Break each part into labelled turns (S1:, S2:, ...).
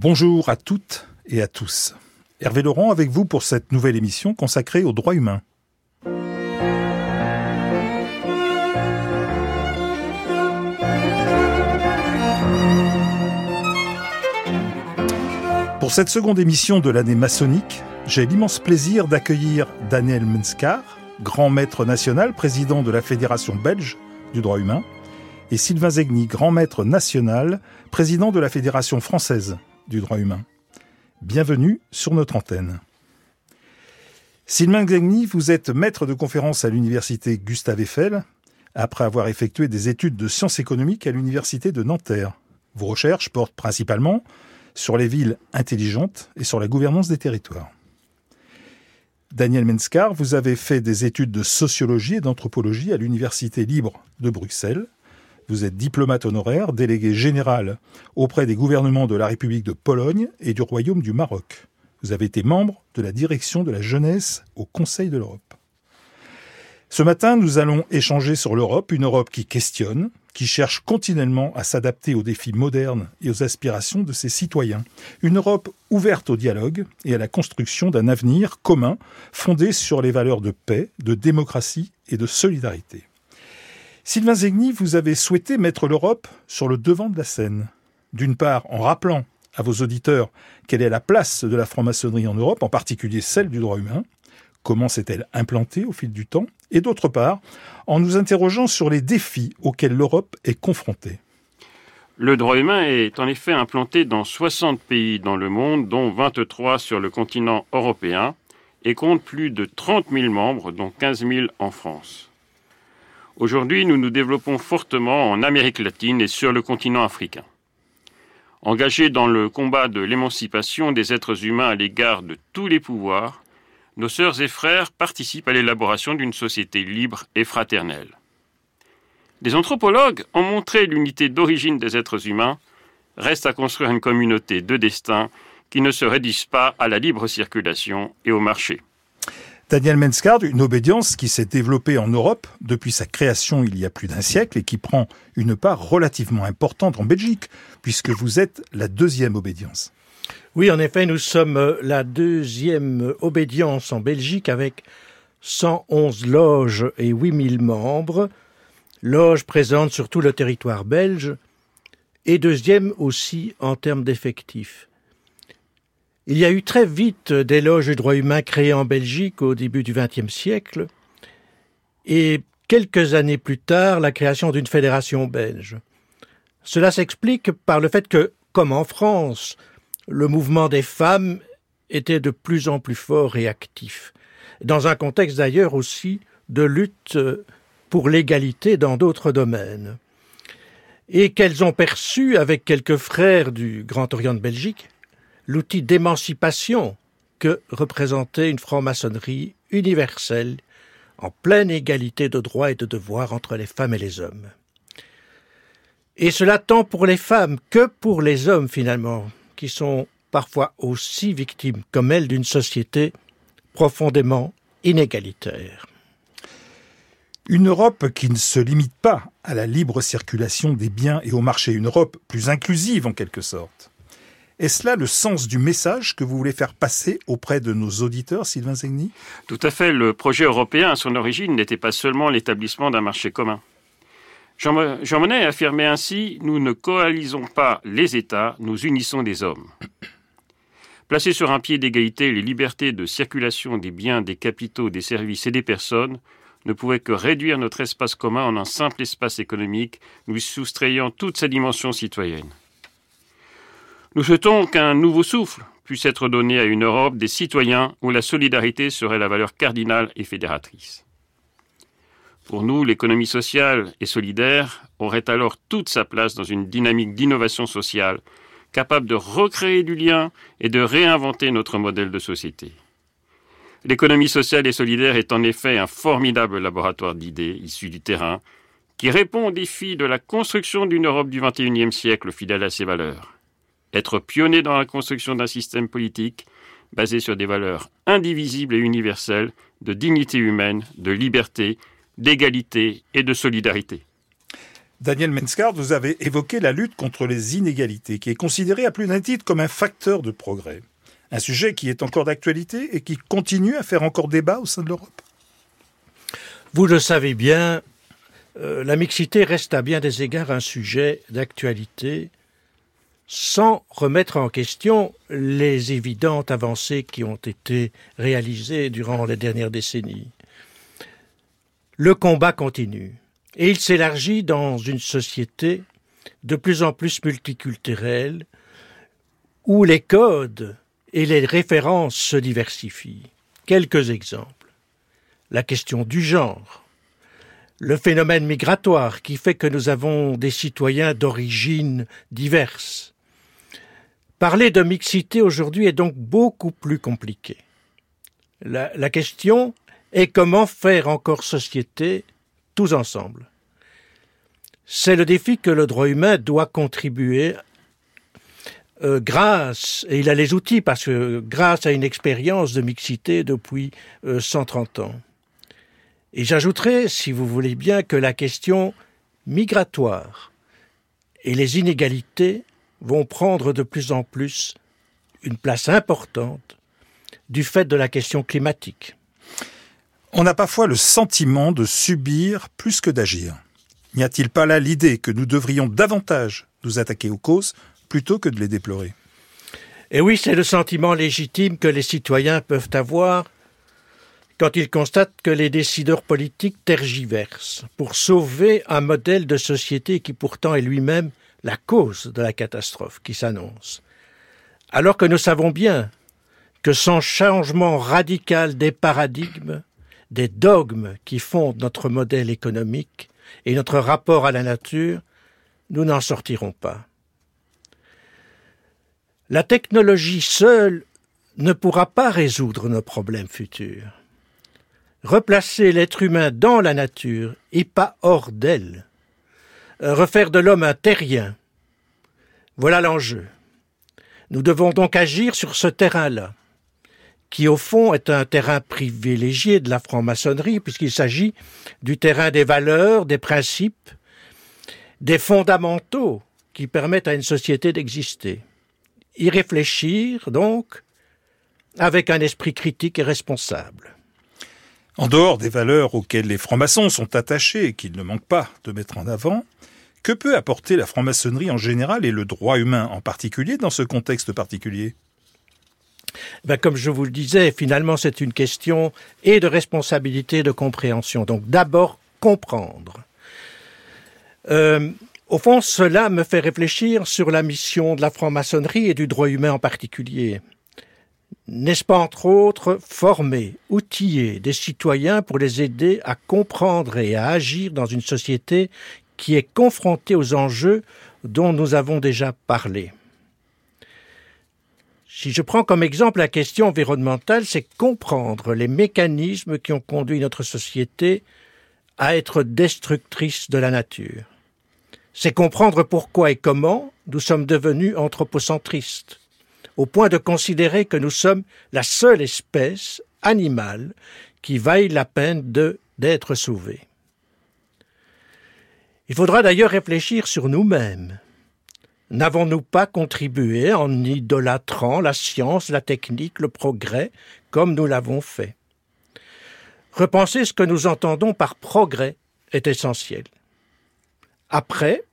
S1: Bonjour à toutes et à tous. Hervé Laurent avec vous pour cette nouvelle émission consacrée aux droits humains. Pour cette seconde émission de l'année maçonnique, j'ai l'immense plaisir d'accueillir Daniel Menskar, grand maître national, président de la Fédération belge du droit humain, et Sylvain Zegni, grand maître national, président de la Fédération française du droit humain. Bienvenue sur notre antenne. Sylvain Zegni, vous êtes maître de conférence à l'université Gustave Eiffel, après avoir effectué des études de sciences économiques à l'université de Nanterre. Vos recherches portent principalement sur les villes intelligentes et sur la gouvernance des territoires. Daniel Menskar, vous avez fait des études de sociologie et d'anthropologie à l'Université libre de Bruxelles. Vous êtes diplomate honoraire, délégué général auprès des gouvernements de la République de Pologne et du Royaume du Maroc. Vous avez été membre de la direction de la jeunesse au Conseil de l'Europe. Ce matin, nous allons échanger sur l'Europe, une Europe qui questionne, qui cherche continuellement à s'adapter aux défis modernes et aux aspirations de ses citoyens. Une Europe ouverte au dialogue et à la construction d'un avenir commun fondé sur les valeurs de paix, de démocratie et de solidarité. Sylvain Zegni, vous avez souhaité mettre l'Europe sur le devant de la scène. D'une part, en rappelant à vos auditeurs quelle est la place de la franc-maçonnerie en Europe, en particulier celle du droit humain, comment s'est-elle implantée au fil du temps, et d'autre part, en nous interrogeant sur les défis auxquels l'Europe est confrontée.
S2: Le droit humain est en effet implanté dans 60 pays dans le monde, dont 23 sur le continent européen, et compte plus de 30 000 membres, dont 15 000 en France. Aujourd'hui, nous nous développons fortement en Amérique latine et sur le continent africain. Engagés dans le combat de l'émancipation des êtres humains à l'égard de tous les pouvoirs, nos sœurs et frères participent à l'élaboration d'une société libre et fraternelle. Des anthropologues ont montré l'unité d'origine des êtres humains. Reste à construire une communauté de destin qui ne se réduise pas à la libre circulation et au marché.
S1: Daniel Menskard, une obédience qui s'est développée en Europe depuis sa création il y a plus d'un siècle et qui prend une part relativement importante en Belgique, puisque vous êtes la deuxième obédience.
S3: Oui, en effet, nous sommes euh, la deuxième obédience en Belgique avec 111 loges et 8000 membres, loges présentes sur tout le territoire belge, et deuxième aussi en termes d'effectifs. Il y a eu très vite des loges de droit humain créées en Belgique au début du XXe siècle, et quelques années plus tard, la création d'une fédération belge. Cela s'explique par le fait que, comme en France, le mouvement des femmes était de plus en plus fort et actif, dans un contexte d'ailleurs aussi de lutte pour l'égalité dans d'autres domaines, et qu'elles ont perçu, avec quelques frères du Grand Orient de Belgique, l'outil d'émancipation que représentait une franc-maçonnerie universelle, en pleine égalité de droits et de devoirs entre les femmes et les hommes. Et cela tant pour les femmes que pour les hommes finalement, qui sont parfois aussi victimes comme elles d'une société profondément inégalitaire.
S1: Une Europe qui ne se limite pas à la libre circulation des biens et au marché, une Europe plus inclusive en quelque sorte. Est-ce là le sens du message que vous voulez faire passer auprès de nos auditeurs, Sylvain Zegni
S2: Tout à fait. Le projet européen, à son origine, n'était pas seulement l'établissement d'un marché commun. Jean, Monnet affirmait ainsi Nous ne coalisons pas les États, nous unissons des hommes. Placer sur un pied d'égalité les libertés de circulation des biens, des capitaux, des services et des personnes ne pouvait que réduire notre espace commun en un simple espace économique, nous soustrayant toute sa dimension citoyenne. Nous souhaitons qu'un nouveau souffle puisse être donné à une Europe des citoyens où la solidarité serait la valeur cardinale et fédératrice. Pour nous, l'économie sociale et solidaire aurait alors toute sa place dans une dynamique d'innovation sociale, capable de recréer du lien et de réinventer notre modèle de société. L'économie sociale et solidaire est en effet un formidable laboratoire d'idées issues du terrain, qui répond aux défis de la construction d'une Europe du XXIe siècle fidèle à ses valeurs. Être pionnier dans la construction d'un système politique basé sur des valeurs indivisibles et universelles de dignité humaine, de liberté, d'égalité et de solidarité.
S1: Daniel Menskar, vous avez évoqué la lutte contre les inégalités, qui est considérée à plus d'un titre comme un facteur de progrès. Un sujet qui est encore d'actualité et qui continue à faire encore débat au sein de l'Europe.
S3: Vous le savez bien, euh, la mixité reste à bien des égards un sujet d'actualité, sans remettre en question les évidentes avancées qui ont été réalisées durant les dernières décennies. Le combat continue et il s'élargit dans une société de plus en plus multiculturelle où les codes et les références se diversifient. Quelques exemples. La question du genre, le phénomène migratoire qui fait que nous avons des citoyens d'origines diverses. Parler de mixité aujourd'hui est donc beaucoup plus compliqué. La, question est comment faire encore société tous ensemble. C'est le défi que le droit humain doit contribuer euh, grâce, et il a les outils parce que grâce à une expérience de mixité depuis 130 euh, ans. Et j'ajouterai, si vous voulez bien, que la question migratoire et les inégalités vont prendre de plus en plus une place importante du fait de la question climatique.
S1: On a parfois le sentiment de subir plus que d'agir. N'y a-t-il pas là l'idée que nous devrions davantage nous attaquer aux causes plutôt que de les déplorer?
S3: Et oui, c'est le sentiment légitime que les citoyens peuvent avoir quand ils constatent que les décideurs politiques tergiversent pour sauver un modèle de société qui pourtant est lui-même la cause de la catastrophe qui s'annonce. Alors que nous savons bien que sans changement radical des paradigmes, des dogmes qui fondent notre modèle économique et notre rapport à la nature, nous n'en sortirons pas. La technologie seule ne pourra pas résoudre nos problèmes futurs replacer l'être humain dans la nature et pas hors d'elle, refaire de l'homme un terrien. Voilà l'enjeu. Nous devons donc agir sur ce terrain-là, qui au fond est un terrain privilégié de la franc-maçonnerie, puisqu'il s'agit du terrain des valeurs, des principes, des fondamentaux qui permettent à une société d'exister. Y réfléchir, donc, avec un esprit critique et responsable.
S1: En dehors des valeurs auxquelles les francs-maçons sont attachés et qu'ils ne manquent pas de mettre en avant, que peut apporter la franc-maçonnerie en général et le droit humain en particulier dans ce contexte particulier?
S3: Ben, comme je vous le disais, finalement, c'est une question et de responsabilité, de compréhension. Donc, d'abord, comprendre. Euh, au fond, cela me fait réfléchir sur la mission de la franc-maçonnerie et du droit humain en particulier. N'est-ce pas entre autres former, outiller des citoyens pour les aider à comprendre et à agir dans une société qui est confrontée aux enjeux dont nous avons déjà parlé? Si je prends comme exemple la question environnementale, c'est comprendre les mécanismes qui ont conduit notre société à être destructrice de la nature. C'est comprendre pourquoi et comment nous sommes devenus anthropocentristes au point de considérer que nous sommes la seule espèce animale qui vaille la peine d'être sauvée. Il faudra d'ailleurs réfléchir sur nous-mêmes. N'avons-nous pas contribué en idolâtrant la science, la technique, le progrès, comme nous l'avons fait? Repenser ce que nous entendons par progrès est essentiel. Après,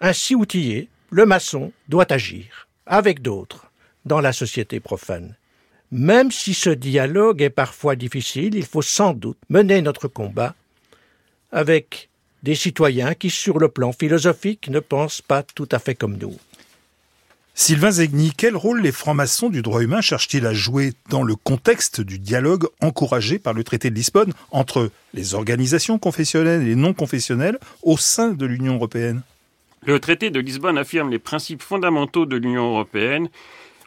S3: ainsi outillé, le maçon doit agir, avec d'autres, dans la société profane. Même si ce dialogue est parfois difficile, il faut sans doute mener notre combat avec des citoyens qui, sur le plan philosophique, ne pensent pas tout à fait comme nous.
S1: Sylvain Zegni, quel rôle les francs-maçons du droit humain cherchent-ils à jouer dans le contexte du dialogue encouragé par le traité de Lisbonne entre les organisations confessionnelles et non confessionnelles au sein de l'Union européenne?
S2: Le traité de Lisbonne affirme les principes fondamentaux de l'Union européenne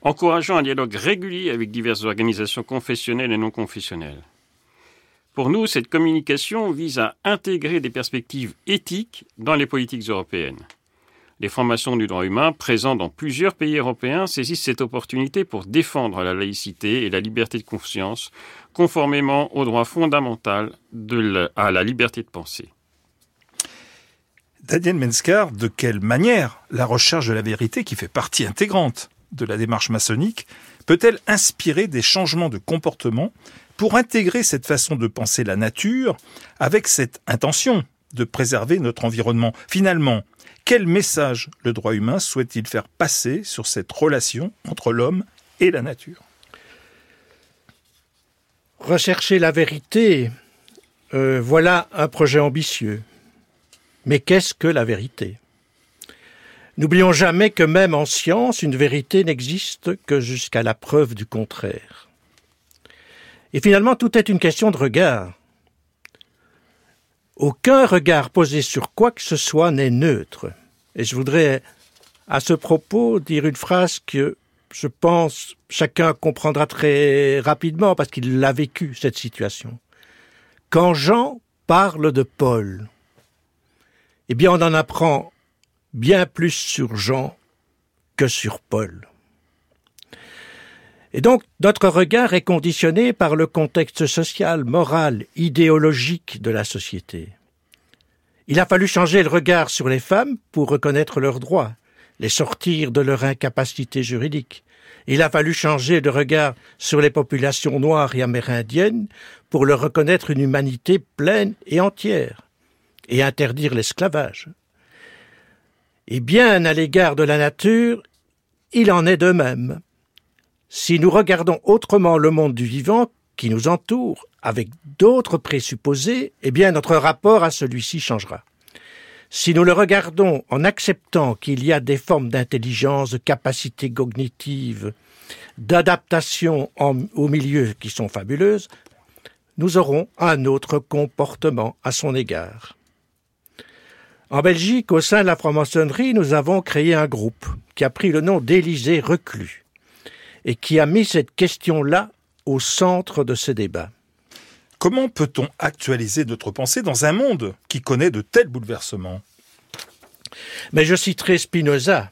S2: encourageant un dialogue régulier avec diverses organisations confessionnelles et non confessionnelles. Pour nous, cette communication vise à intégrer des perspectives éthiques dans les politiques européennes. Les francs-maçons du droit humain, présents dans plusieurs pays européens, saisissent cette opportunité pour défendre la laïcité et la liberté de conscience, conformément au droit fondamental à la liberté de penser.
S1: Daniel Menskar, de quelle manière la recherche de la vérité, qui fait partie intégrante de la démarche maçonnique, peut-elle inspirer des changements de comportement pour intégrer cette façon de penser la nature avec cette intention de préserver notre environnement? Finalement, quel message le droit humain souhaite-t-il faire passer sur cette relation entre l'homme et la nature?
S3: Rechercher la vérité, euh, voilà un projet ambitieux. Mais qu'est-ce que la vérité? N'oublions jamais que même en science, une vérité n'existe que jusqu'à la preuve du contraire. Et finalement, tout est une question de regard. Aucun regard posé sur quoi que ce soit n'est neutre. Et je voudrais, à ce propos, dire une phrase que je pense chacun comprendra très rapidement parce qu'il l'a vécu, cette situation. Quand Jean parle de Paul, eh bien on en apprend bien plus sur Jean que sur Paul. Et donc notre regard est conditionné par le contexte social, moral, idéologique de la société. Il a fallu changer le regard sur les femmes pour reconnaître leurs droits, les sortir de leur incapacité juridique. Il a fallu changer de regard sur les populations noires et amérindiennes pour leur reconnaître une humanité pleine et entière et interdire l'esclavage. Et bien à l'égard de la nature, il en est de même. Si nous regardons autrement le monde du vivant qui nous entoure, avec d'autres présupposés, eh bien notre rapport à celui-ci changera. Si nous le regardons en acceptant qu'il y a des formes d'intelligence, de capacités cognitives, d'adaptation au milieu qui sont fabuleuses, nous aurons un autre comportement à son égard. En Belgique, au sein de la franc-maçonnerie, nous avons créé un groupe qui a pris le nom d'Élysée Reclus et qui a mis cette question-là au centre de ce débat.
S1: Comment peut-on actualiser notre pensée dans un monde qui connaît de tels bouleversements?
S3: Mais je citerai Spinoza.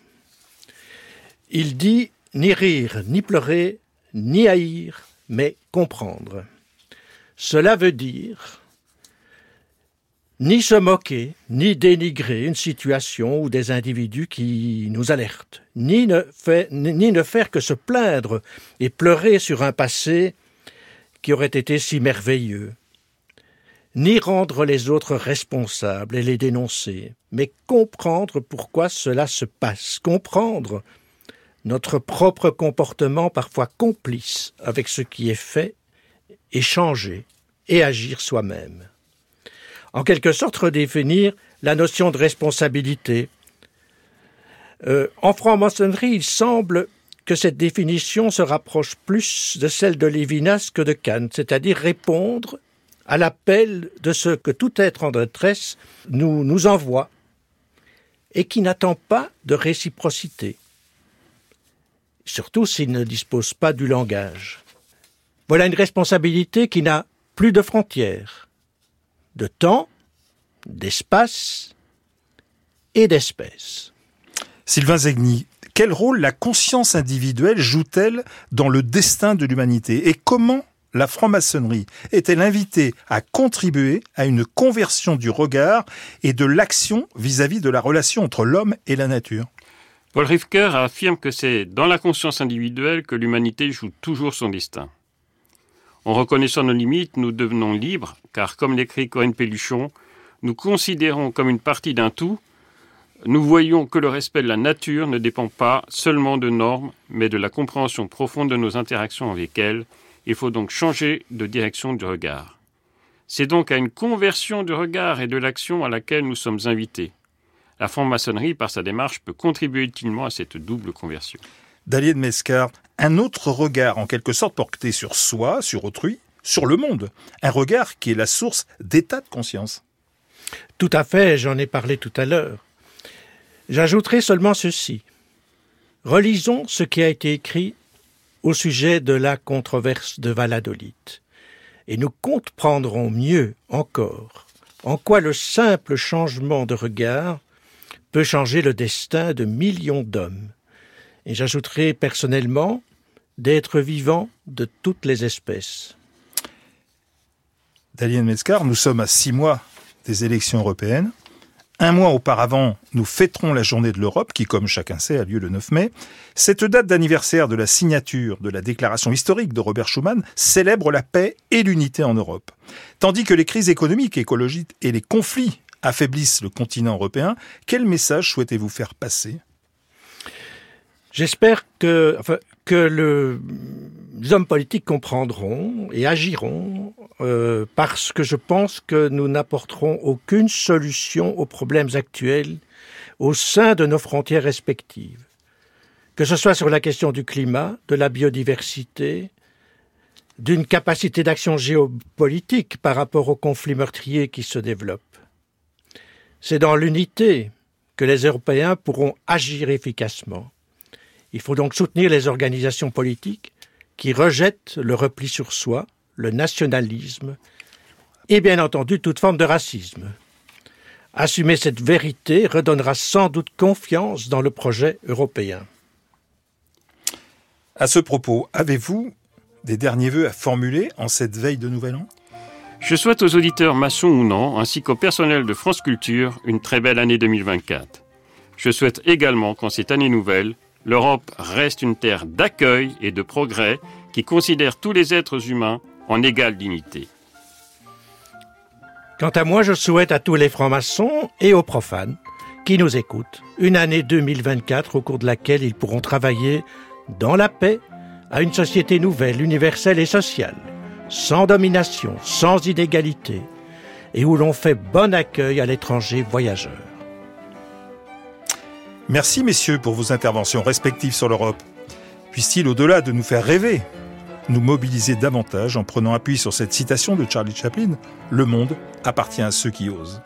S3: Il dit ni rire, ni pleurer, ni haïr, mais comprendre. Cela veut dire ni se moquer, ni dénigrer une situation ou des individus qui nous alertent, ni ne, faire que se plaindre et pleurer sur un passé qui aurait été si merveilleux, ni rendre les autres responsables et les dénoncer, mais comprendre pourquoi cela se passe, comprendre notre propre comportement parfois complice avec ce qui est fait, et changer et agir soi-même en quelque sorte redéfinir la notion de responsabilité. Euh, en franc-maçonnerie, il semble que cette définition se rapproche plus de celle de Lévinas que de Kant, c'est-à-dire répondre à l'appel de ce que tout être en détresse nous, nous envoie et qui n'attend pas de réciprocité, surtout s'il ne dispose pas du langage. Voilà une responsabilité qui n'a plus de frontières, de temps, d'espace et d'espèce.
S1: Sylvain Zegni, quel rôle la conscience individuelle joue-t-elle dans le destin de l'humanité et comment la franc-maçonnerie est-elle invitée à contribuer à une conversion du regard et de l'action vis-à-vis de la relation entre l'homme et la nature?
S2: Paul Rifker affirme que c'est dans la conscience individuelle que l'humanité joue toujours son destin. En reconnaissant nos limites, nous devenons libres, car comme l'écrit Corinne Pelluchon, nous considérons comme une partie d'un tout, nous voyons que le respect de la nature ne dépend pas seulement de normes, mais de la compréhension profonde de nos interactions avec elle. Il faut donc changer de direction du regard. C'est donc à une conversion du regard et de l'action à laquelle nous sommes invités. La franc-maçonnerie, par sa démarche, peut contribuer utilement à cette double conversion.
S1: Dalier de un autre regard en quelque sorte porté sur soi, sur autrui, sur le monde. Un regard qui est la source d'état de conscience.
S3: Tout à fait, j'en ai parlé tout à l'heure. J'ajouterai seulement ceci. Relisons ce qui a été écrit au sujet de la controverse de Valladolid, et nous comprendrons mieux encore en quoi le simple changement de regard peut changer le destin de millions d'hommes, et j'ajouterai personnellement d'êtres vivants de toutes les espèces.
S1: Dalien Metzgar, nous sommes à six mois des élections européennes. Un mois auparavant, nous fêterons la journée de l'Europe, qui, comme chacun sait, a lieu le 9 mai. Cette date d'anniversaire de la signature de la déclaration historique de Robert Schuman célèbre la paix et l'unité en Europe. Tandis que les crises économiques, écologiques et les conflits affaiblissent le continent européen, quel message souhaitez-vous faire passer?
S3: J'espère que, que le, les hommes politiques comprendront et agiront euh, parce que je pense que nous n'apporterons aucune solution aux problèmes actuels au sein de nos frontières respectives. Que ce soit sur la question du climat, de la biodiversité, d'une capacité d'action géopolitique par rapport aux conflits meurtriers qui se développent. C'est dans l'unité que les Européens pourront agir efficacement. Il faut donc soutenir les organisations politiques qui rejettent le repli sur soi, le nationalisme et bien entendu toute forme de racisme. Assumer cette vérité redonnera sans doute confiance dans le projet européen.
S1: À ce propos, avez-vous des derniers vœux à formuler en cette veille de Nouvel An?
S2: Je souhaite aux auditeurs maçons ou non, ainsi qu'au personnel de France Culture, une très belle année 2024. Je souhaite également qu'en cette année nouvelle, l'Europe reste une terre d'accueil et de progrès qui considère tous les êtres humains en égale dignité.
S3: Quant à moi, je souhaite à tous les francs-maçons et aux profanes qui nous écoutent une année 2024 au cours de laquelle ils pourront travailler dans la paix à une société nouvelle, universelle et sociale, sans domination, sans inégalité, et où l'on fait bon accueil à l'étranger voyageur.
S1: Merci messieurs pour vos interventions respectives sur l'Europe. Puisse-t-il, au-delà de nous faire rêver, nous mobiliser davantage en prenant appui sur cette citation de Charlie Chaplin Le monde appartient à ceux qui osent.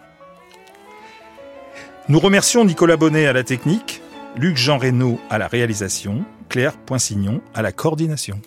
S1: Nous remercions Nicolas Bonnet à la technique, Luc Jean Reynaud à la réalisation, Claire Poinsignon à la coordination.